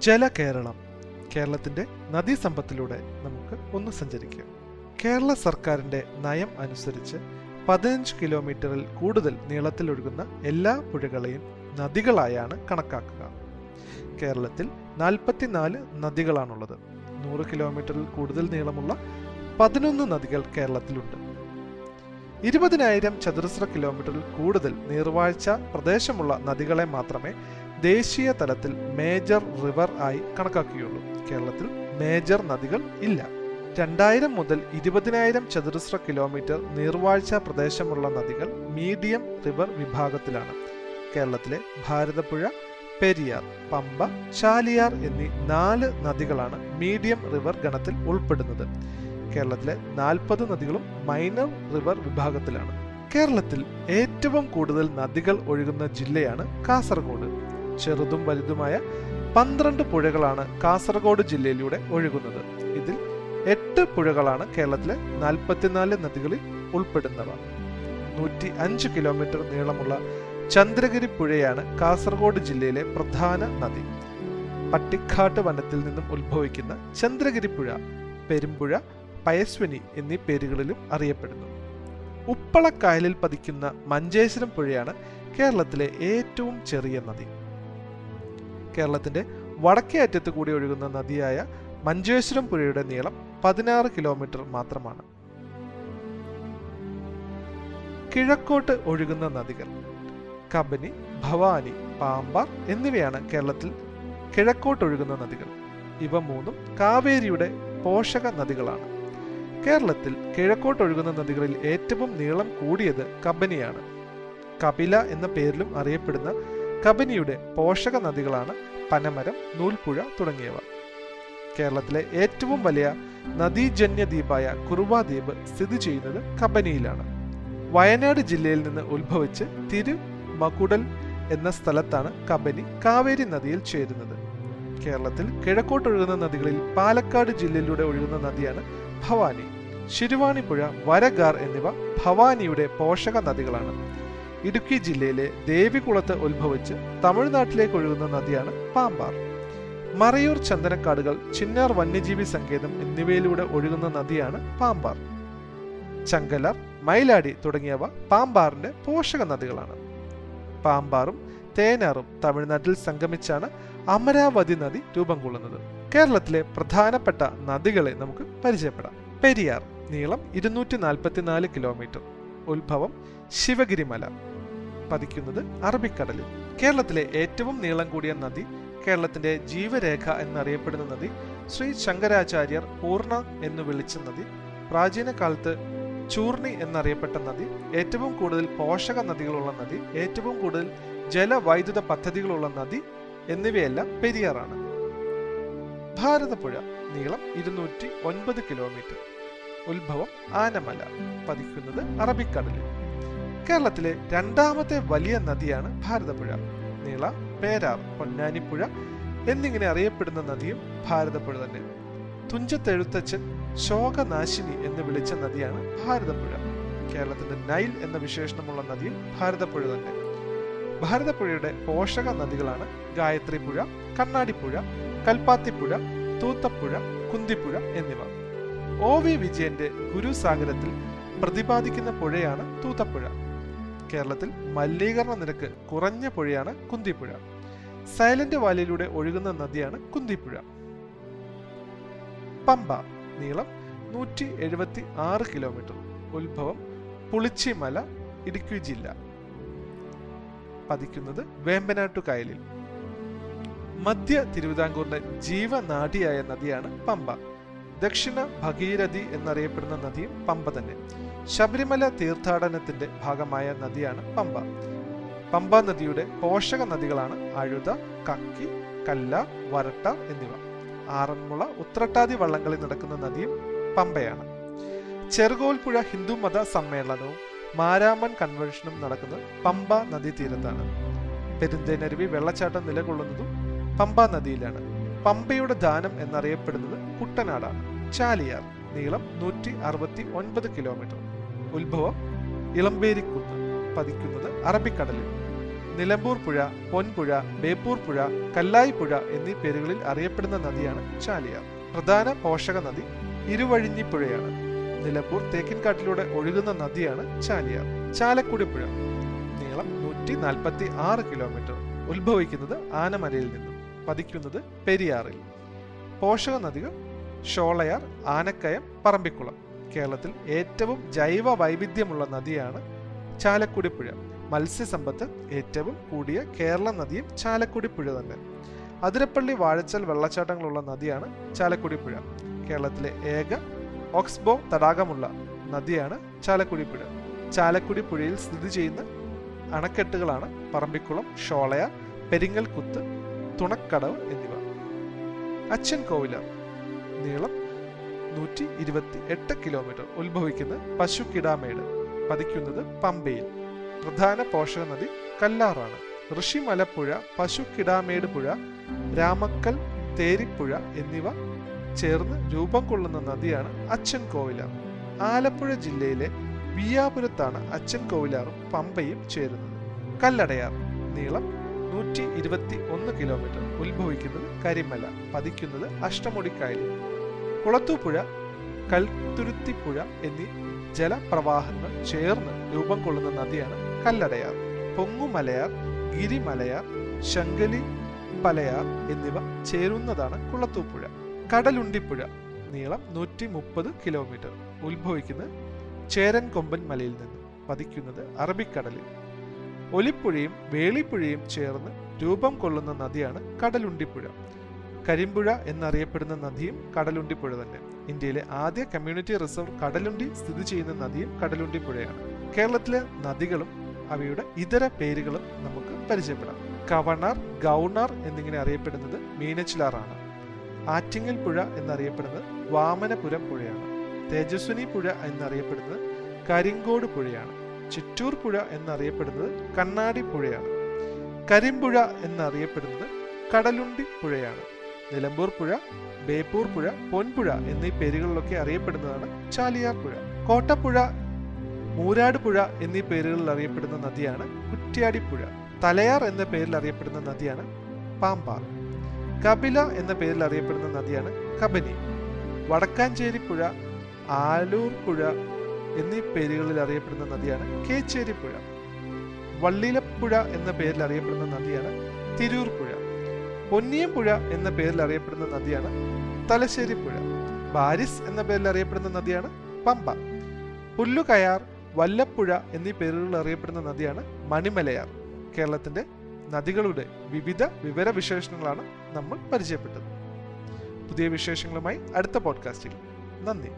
ജലകേരളം കേരളത്തിന്റെ നദീസമ്പത്തിലൂടെ നമുക്ക് ഒന്ന് സഞ്ചരിക്കാം. കേരള സർക്കാരിന്റെ നയം അനുസരിച്ച് പതിനഞ്ച് കിലോമീറ്ററിൽ കൂടുതൽ നീളത്തിലൊഴുകുന്ന എല്ലാ പുഴകളെയും നദികളായാണ് കണക്കാക്കുക. കേരളത്തിൽ നാൽപ്പത്തിനാല് നദികളാണുള്ളത്. നൂറ് കിലോമീറ്ററിൽ കൂടുതൽ നീളമുള്ള പതിനൊന്ന് നദികൾ കേരളത്തിലുണ്ട്. ഇരുപതിനായിരം ചതുരശ്ര കിലോമീറ്ററിൽ കൂടുതൽ നീർവാഴ്ച പ്രദേശമുള്ള നദികളെ മാത്രമേ ദേശീയ തലത്തിൽ മേജർ റിവർ ആയി കണക്കാക്കുകയുള്ളൂ കേരളത്തിൽ മേജർ നദികൾ ഇല്ല. രണ്ടായിരം മുതൽ ഇരുപതിനായിരം ചതുരശ്ര കിലോമീറ്റർ നീർവാഴ്ച പ്രദേശമുള്ള നദികൾ മീഡിയം റിവർ വിഭാഗത്തിലാണ്. കേരളത്തിലെ ഭാരതപ്പുഴ പെരിയാർ പമ്പ ചാലിയാർ എന്നീ നാല് നദികളാണ് മീഡിയം റിവർ ഗണത്തിൽ ഉൾപ്പെടുന്നത്. കേരളത്തിലെ നാൽപ്പത് നദികളും മൈനർ റിവർ വിഭാഗത്തിലാണ്. കേരളത്തിൽ ഏറ്റവും കൂടുതൽ നദികൾ ഒഴുകുന്ന ജില്ലയാണ് കാസർഗോഡ്. ചെറുതും വലുതുമായ പന്ത്രണ്ട് പുഴകളാണ് കാസർഗോഡ് ജില്ലയിലൂടെ ഒഴുകുന്നത്. ഇതിൽ എട്ട് പുഴകളാണ് കേരളത്തിലെ നാൽപ്പത്തിനാല് നദികളിൽ ഉൾപ്പെടുന്നവ. നൂറ്റി അഞ്ച് കിലോമീറ്റർ നീളമുള്ള ചന്ദ്രഗിരി പുഴയാണ് കാസർഗോഡ് ജില്ലയിലെ പ്രധാന നദി. പട്ടിക്കാട്ട് വനത്തിൽ നിന്നും ഉത്ഭവിക്കുന്ന ചന്ദ്രഗിരി പുഴ പെരുമ്പുഴ പയസ്വിനി എന്നീ പേരുകളിലും അറിയപ്പെടുന്നു. ഉപ്പളക്കായലിൽ പതിക്കുന്ന മഞ്ചേശ്വരം പുഴയാണ് കേരളത്തിലെ ഏറ്റവും ചെറിയ നദി. കേരളത്തിന്റെ വടക്കേ അറ്റത്ത് കൂടി ഒഴുകുന്ന നദിയായ മഞ്ചേശ്വരം പുഴയുടെ നീളം പതിനാറ് കിലോമീറ്റർ മാത്രമാണ്. കിഴക്കോട്ട് ഒഴുകുന്ന നദികൾ കബനി ഭവാനി പാമ്പാർ എന്നിവയാണ് കേരളത്തിൽ കിഴക്കോട്ടൊഴുകുന്ന നദികൾ. ഇവ മൂന്നും കാവേരിയുടെ പോഷക നദികളാണ്. കേരളത്തിൽ കിഴക്കോട്ടൊഴുകുന്ന നദികളിൽ ഏറ്റവും നീളം കൂടിയത് കബനിയാണ്. കപില എന്ന പേരിലും അറിയപ്പെടുന്ന കബനിയുടെ പോഷക നദികളാണ് പനമരം നൂൽപ്പുഴ തുടങ്ങിയവ. കേരളത്തിലെ ഏറ്റവും വലിയ നദീജന്യ ദ്വീപായ കുറുവ ദ്വീപ് സ്ഥിതി ചെയ്യുന്നത് കബനിയിലാണ്. വയനാട് ജില്ലയിൽ നിന്ന് ഉത്ഭവിച്ച് തിരു മകുടൽ എന്ന സ്ഥലത്താണ് കബനി കാവേരി നദിയിൽ ചേരുന്നത്. കേരളത്തിൽ കിഴക്കോട്ടൊഴുകുന്ന നദികളിൽ പാലക്കാട് ജില്ലയിലൂടെ ഒഴുകുന്ന നദിയാണ് ഭവാനി. ശിരുവാണിപ്പുഴ വരഗാർ എന്നിവ ഭവാനിയുടെ പോഷക നദികളാണ് ഇടുക്കി ജില്ലയിലെ ദേവികുളത്ത് ഉത്ഭവിച്ച് തമിഴ്നാട്ടിലേക്ക് ഒഴുകുന്ന നദിയാണ് പാമ്പാർ. മറയൂർ ചന്ദനക്കാടുകൾ ചിന്നാർ വന്യജീവി സങ്കേതം എന്നിവയിലൂടെ ഒഴുകുന്ന നദിയാണ് പാമ്പാർ. ചങ്കലർ മൈലാടി തുടങ്ങിയവ പാമ്പാറിന്റെ പോഷക നദികളാണ്. പാമ്പാറും തേനാറും തമിഴ്നാട്ടിൽ സംഗമിച്ചാണ് അമരാവതി നദി രൂപം കൊള്ളുന്നത്. കേരളത്തിലെ പ്രധാനപ്പെട്ട നദികളെ നമുക്ക് പരിചയപ്പെടാം. പെരിയാർ നീളം ഇരുന്നൂറ്റി നാൽപ്പത്തിനാല് കിലോമീറ്റർ. ഉത്ഭവം ശിവഗിരിമല. പതിക്കുന്നത് അറബിക്കടലിൽ കേരളത്തിലെ ഏറ്റവും നീളം കൂടിയ നദി കേരളത്തിന്റെ ജീവരേഖ എന്നറിയപ്പെടുന്ന നദി ശ്രീ ശങ്കരാചാര്യർ പൂർണ എന്ന് വിളിച്ച നദി പ്രാചീന കാലത്ത് ചൂർണി എന്നറിയപ്പെട്ട നദി ഏറ്റവും കൂടുതൽ പോഷക നദികളുള്ള നദി ഏറ്റവും കൂടുതൽ ജലവൈദ്യുത പദ്ധതികളുള്ള നദി എന്നിവയെല്ലാം പെരിയാറാണ്. ഭാരതപ്പുഴ നീളം ഇരുന്നൂറ്റി ഒൻപത് കിലോമീറ്റർ. ഉത്ഭവം ആനമല പതിക്കുന്നത് അറബിക്കടലിൽ കേരളത്തിലെ രണ്ടാമത്തെ വലിയ നദിയാണ് ഭാരതപ്പുഴ. നീള പേരാർ പൊന്നാനിപ്പുഴ എന്നിങ്ങനെ അറിയപ്പെടുന്ന നദിയും ഭാരതപ്പുഴ തന്നെ. തുഞ്ചത്തെഴുത്തച്ഛൻ ശോകനാശിനി എന്ന് വിളിച്ച നദിയാണ് ഭാരതപ്പുഴ. കേരളത്തിന്റെ നൈൽ എന്ന വിശേഷണമുള്ള നദിയും ഭാരതപ്പുഴ തന്നെ. ഭാരതപ്പുഴയുടെ പോഷക നദികളാണ് ഗായത്രി പുഴ കണ്ണാടിപ്പുഴ കൽപ്പാത്തിപ്പുഴ തൂത്തപ്പുഴ കുന്തിപ്പുഴ എന്നിവ. ഒ വി വിജയന്റെ ഗുരുസാഗരത്തിൽ പ്രതിപാദിക്കുന്ന പുഴയാണ് തൂത്തപ്പുഴ. കേരളത്തിൽ മലിനീകരണ നിരക്ക് കുറഞ്ഞ പുഴയാണ് കുന്തിപ്പുഴ. സൈലന്റ് വാലിയിലൂടെ ഒഴുകുന്ന നദിയാണ് കുന്തിപ്പുഴ. പമ്പ നീളം നൂറ്റി എഴുപത്തി ആറ് കിലോമീറ്റർ. ഉത്ഭവം പുളിച്ചിമല ഇടുക്കി ജില്ല. പതിക്കുന്നത് വേമ്പനാട്ടു കായലിൽ. മധ്യ തിരുവിതാംകൂറിന്റെ ജീവനാഡിയായ നദിയാണ് പമ്പ. ദക്ഷിണ ഭഗീരഥി എന്നറിയപ്പെടുന്ന നദിയും പമ്പ തന്നെ. ശബരിമല തീർത്ഥാടനത്തിന്റെ ഭാഗമായ നദിയാണ് പമ്പ. പമ്പ നദിയുടെ പോഷക നദികളാണ് അഴുത കക്കി കല്ല വരട്ട എന്നിവ. ആറന്മുള ഉത്രട്ടാതി വള്ളങ്ങളിൽ നടക്കുന്ന നദിയും പമ്പയാണ്. ചെറുകോൽപ്പുഴ ഹിന്ദു മത സമ്മേളനവും മാരാമൻ കൺവെൻഷനും നടക്കുന്നത് പമ്പ നദീതീരത്താണ്. പെരുന്തേനരുവി വെള്ളച്ചാട്ടം നിലകൊള്ളുന്നതും പമ്പ നദിയിലാണ്. പമ്പയുടെ ദാനം എന്നറിയപ്പെടുന്നത് കുട്ടനാടാണ്. ചാലിയാർ നീളം നൂറ്റി അറുപത്തി ഒൻപത് കിലോമീറ്റർ. ഉത്ഭവം ഇളമ്പേരിക്കുന്ന് പതിക്കുന്നത് അറബിക്കടലിൽ. നിലമ്പൂർ പുഴ പൊൻപുഴ ബേപ്പൂർ പുഴ കല്ലായി പുഴ എന്നീ പേരുകളിൽ അറിയപ്പെടുന്ന നദിയാണ് ചാലിയാർ പ്രധാന പോഷക നദി ഇരുവഴിഞ്ഞിപ്പുഴയാണ് നിലമ്പൂർ തേക്കിൻകാട്ടിലൂടെ ഒഴുകുന്ന നദിയാണ് ചാലിയാർ ചാലക്കുടി പുഴ. നീളം നൂറ്റി നാൽപ്പത്തി ആറ് കിലോമീറ്റർ. ഉത്ഭവിക്കുന്നത് ആനമലയിൽ നിന്നും പതിക്കുന്നത് പെരിയാറിൽ. പോഷക നദികൾ ഷോളയാർ ആനക്കയം പറമ്പിക്കുളം. കേരളത്തിൽ ഏറ്റവും ജൈവ വൈവിധ്യമുള്ള നദിയാണ് ചാലക്കുടി പുഴ മത്സ്യസമ്പത്ത് ഏറ്റവും കൂടിയ കേരള നദിയും ചാലക്കുടി പുഴ തന്നെ. അതിരപ്പള്ളി വാഴച്ചൽ വെള്ളച്ചാട്ടങ്ങളുള്ള നദിയാണ് ചാലക്കുടി പുഴ കേരളത്തിലെ ഏക ഓക്സ്ബോ തടാകമുള്ള നദിയാണ് ചാലക്കുടി പുഴ ചാലക്കുടി പുഴയിൽ സ്ഥിതി ചെയ്യുന്ന അണക്കെട്ടുകളാണ് പറമ്പിക്കുളം ഷോളയ പെരിങ്ങൽകുത്ത് തുണക്കടവ് എന്നിവ. അച്ഛൻ കോവിലാർ. നീളം നൂറ്റി ഇരുപത്തി എട്ട് കിലോമീറ്റർ ഉത്ഭവിക്കുന്ന പശുക്കിടാമേട് പതിക്കുന്നത് പമ്പയിൽ. പ്രധാന പോഷക നദി കല്ലാറാണ്. ഋഷിമലപ്പുഴ പശുക്കിടാമേട് പുഴ രാമക്കൽ തേരിപ്പുഴ എന്നിവ ചേർന്ന് രൂപം കൊള്ളുന്ന നദിയാണ് അച്ഛൻ കോവിലാർ. ആലപ്പുഴ ജില്ലയിലെ വിയാപുരത്താണ് അച്ഛൻ കോവിലാറും പമ്പയും ചേരുന്നത്. കല്ലടയാർ നീളം നൂറ്റി ഇരുപത്തി ഒന്ന് കിലോമീറ്റർ ഉത്ഭവിക്കുന്നത് കരിമല പതിക്കുന്നത് അഷ്ടമുടിക്കായലിൽ കുളത്തൂപ്പുഴ കൽത്തുരുത്തിപ്പുഴ എന്നീ ജലപ്രവാഹങ്ങൾ ചേർന്ന് രൂപം കൊള്ളുന്ന നദിയാണ് കല്ലടയാർ. പൊങ്ങുമലയാർ ഗിരിമലയാർ ശങ്കലി പലയാർ എന്നിവ ചേരുന്നതാണ് കുളത്തൂപ്പുഴ. കടലുണ്ടിപ്പുഴ നീളം നൂറ്റി മുപ്പത് കിലോമീറ്റർ. ഉത്ഭവിക്കുന്നത് ചേരൻകൊമ്പൻ മലയിൽ നിന്ന് പതിക്കുന്നത് അറബിക്കടലിൽ. ഒലിപ്പുഴയും വേളിപ്പുഴയും ചേർന്ന് രൂപം കൊള്ളുന്ന നദിയാണ് കടലുണ്ടിപ്പുഴ. കരിമ്പുഴ എന്നറിയപ്പെടുന്ന നദിയും കടലുണ്ടിപ്പുഴ തന്നെ. ഇന്ത്യയിലെ ആദ്യ കമ്മ്യൂണിറ്റി റിസർവ് കടലുണ്ടി സ്ഥിതി ചെയ്യുന്ന നദിയും കടലുണ്ടി പുഴയാണ്. കേരളത്തിലെ നദികളും അവയുടെ ഇതര പേരുകളും നമുക്ക് പരിചയപ്പെടാം. കവണർ ഗൗണർ എന്നിങ്ങനെ അറിയപ്പെടുന്നത് മീനച്ചിലാറാണ്. ആറ്റിങ്ങൽ പുഴ എന്നറിയപ്പെടുന്നത് വാമനപുരം പുഴയാണ്. തേജസ്വിനി പുഴ എന്നറിയപ്പെടുന്നത് കരിങ്കോട് പുഴയാണ്. ചിറ്റൂർ പുഴ എന്നറിയപ്പെടുന്നത് കണ്ണാടി പുഴയാണ്. കരിമ്പുഴ എന്നറിയപ്പെടുന്നത് കടലുണ്ടി പുഴയാണ്. നിലമ്പൂർ പുഴ ബേപ്പൂർ പുഴ പൊൻപുഴ എന്നീ പേരുകളിലൊക്കെ അറിയപ്പെടുന്നതാണ് ചാലിയാർ പുഴ. കോട്ടപ്പുഴ മൂരാട് പുഴ എന്നീ പേരുകളിൽ അറിയപ്പെടുന്ന നദിയാണ് കുറ്റ്യാടിപ്പുഴ തലയാർ എന്ന പേരിൽ അറിയപ്പെടുന്ന നദിയാണ് പാമ്പാർ കപില എന്ന പേരിൽ അറിയപ്പെടുന്ന നദിയാണ് കബനി. വടക്കാഞ്ചേരി പുഴ ആലൂർ പുഴ എന്നീ പേരുകളിൽ അറിയപ്പെടുന്ന നദിയാണ് കേച്ചേരി പുഴ. വള്ളിലപ്പുഴ എന്ന പേരിൽ അറിയപ്പെടുന്ന നദിയാണ് തിരൂർ പുഴ. പൊന്നിയം പുഴ എന്ന പേരിൽ അറിയപ്പെടുന്ന നദിയാണ് തലശ്ശേരി പുഴ. ബാരിസ് എന്ന പേരിൽ അറിയപ്പെടുന്ന നദിയാണ് പമ്പ. പുല്ലുകയാർ വല്ലപ്പുഴ എന്നീ പേരുകളിൽ അറിയപ്പെടുന്ന നദിയാണ് മണിമലയാർ. കേരളത്തിന്റെ നദികളുടെ വിവിധ വിവര വിശേഷങ്ങളാണ് നമ്മൾ പരിചയപ്പെട്ടത്. പുതിയ വിശേഷങ്ങളുമായി അടുത്ത പോഡ്കാസ്റ്റിൽ നന്ദി.